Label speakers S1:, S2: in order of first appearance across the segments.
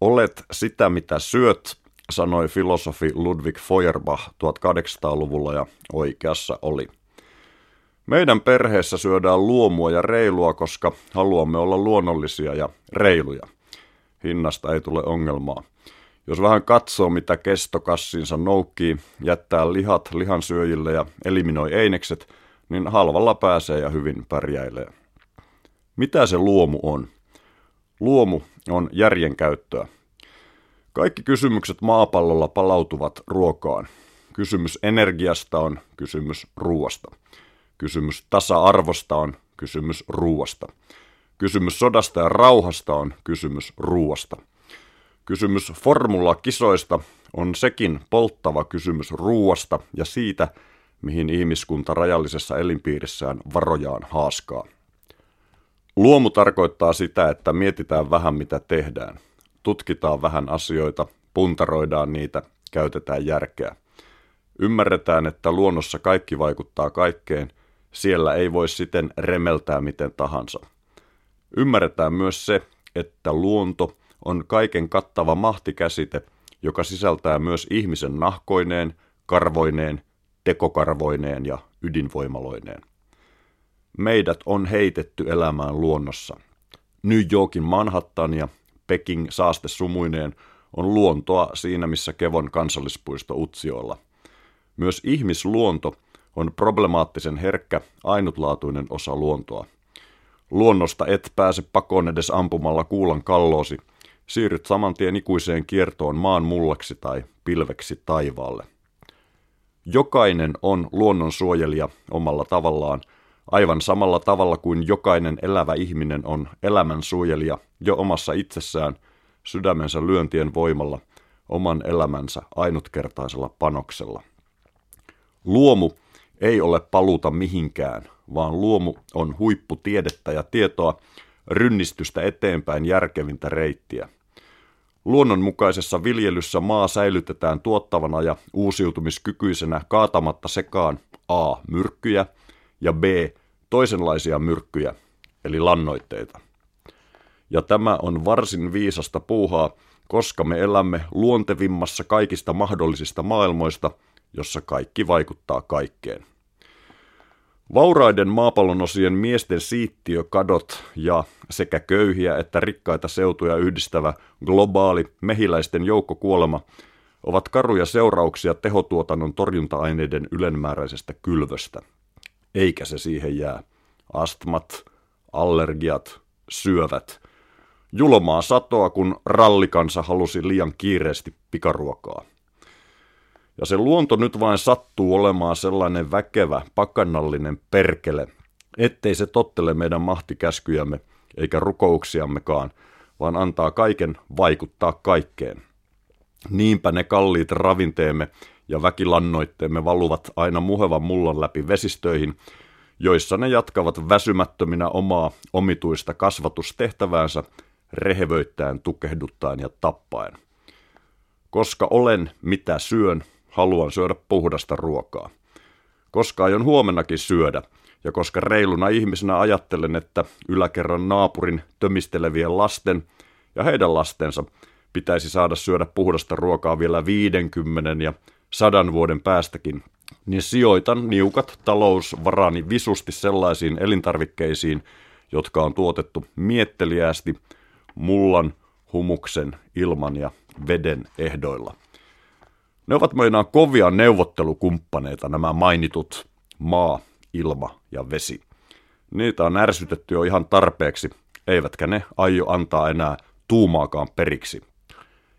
S1: Olet sitä, mitä syöt, sanoi filosofi Ludwig Feuerbach 1800-luvulla ja oikeassa oli. Meidän perheessä syödään luomua ja reilua, koska haluamme olla luonnollisia ja reiluja. Hinnasta ei tule ongelmaa. Jos vähän katsoo, mitä kestokassinsa noukkii, jättää lihat lihansyöjille ja eliminoi einekset, niin halvalla pääsee ja hyvin pärjäilee. Mitä se luomu on? Luomu on järjen käyttöä. Kaikki kysymykset maapallolla palautuvat ruokaan. Kysymys energiasta on kysymys ruoasta. Kysymys tasa-arvosta on kysymys ruoasta. Kysymys sodasta ja rauhasta on kysymys ruoasta. Kysymys formula-kisoista on sekin polttava kysymys ruuasta ja siitä, mihin ihmiskunta rajallisessa elinpiirissään varojaan haaskaa. Luomu tarkoittaa sitä, että mietitään vähän mitä tehdään. Tutkitaan vähän asioita, puntaroidaan niitä, käytetään järkeä. Ymmärretään, että luonnossa kaikki vaikuttaa kaikkeen, siellä ei voi siten remeltää miten tahansa. Ymmärretään myös se, että luonto – on kaiken kattava mahtikäsite, joka sisältää myös ihmisen nahkoineen, karvoineen, tekokarvoineen ja ydinvoimaloineen. Meidät on heitetty elämään luonnossa. New Yorkin Manhattan ja Peking saaste sumuineen on luontoa siinä, missä Kevon kansallispuisto Utsioilla. Myös ihmisluonto on problemaattisen herkkä, ainutlaatuinen osa luontoa. Luonnosta et pääse pakoon edes ampumalla kuulan kalloosi – siirryt saman tien ikuiseen kiertoon maan mullaksi tai pilveksi taivaalle. Jokainen on luonnonsuojelija omalla tavallaan, aivan samalla tavalla kuin jokainen elävä ihminen on elämän suojelija jo omassa itsessään, sydämensä lyöntien voimalla, oman elämänsä ainutkertaisella panoksella. Luomu ei ole paluuta mihinkään, vaan luomu on huipputiedettä ja tietoa, rynnistystä eteenpäin järkevintä reittiä. Luonnonmukaisessa viljelyssä maa säilytetään tuottavana ja uusiutumiskykyisenä kaatamatta sekaan A. myrkkyjä ja B. toisenlaisia myrkkyjä, eli lannoitteita. Ja tämä on varsin viisasta puuhaa, koska me elämme luontevimmassa kaikista mahdollisista maailmoista, jossa kaikki vaikuttaa kaikkeen. Vauraiden maapallon osien miesten siittiökadot ja sekä köyhiä että rikkaita seutuja yhdistävä globaali mehiläisten joukkokuolema ovat karuja seurauksia tehotuotannon torjunta-aineiden ylenmääräisestä kylvöstä. Eikä se siihen jää. Astmat, allergiat, syövät. Julomaa satoa, kun rallikansa halusi liian kiireesti pikaruokaa. Ja se luonto nyt vain sattuu olemaan sellainen väkevä, pakannallinen perkele, ettei se tottele meidän mahtikäskyjämme eikä rukouksiammekaan, vaan antaa kaiken vaikuttaa kaikkeen. Niinpä ne kalliit ravinteemme ja väkilannoitteemme valuvat aina muhevan mullan läpi vesistöihin, joissa ne jatkavat väsymättöminä omaa omituista kasvatustehtäväänsä rehevöittäen, tukehduttaen ja tappaen. Koska olen mitä syön, haluan syödä puhdasta ruokaa. Koska aion huomennakin syödä, ja koska reiluna ihmisenä ajattelen, että yläkerran naapurin tömistelevien lasten ja heidän lastensa pitäisi saada syödä puhdasta ruokaa vielä 50 ja sadan vuoden päästäkin, niin sijoitan niukat talousvarani visusti sellaisiin elintarvikkeisiin, jotka on tuotettu mietteliäästi mullan, humuksen, ilman ja veden ehdoilla. Ne ovat meinaan kovia neuvottelukumppaneita, nämä mainitut maa, ilma ja vesi. Niitä on ärsytetty jo ihan tarpeeksi, eivätkä ne aio antaa enää tuumaakaan periksi.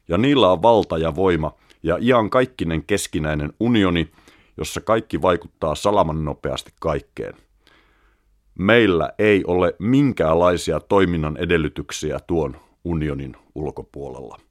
S1: Ja niillä on valta ja voima ja ian kaikkinen keskinäinen unioni, jossa kaikki vaikuttaa salaman nopeasti kaikkeen. Meillä ei ole minkäänlaisia toiminnan edellytyksiä tuon unionin ulkopuolella.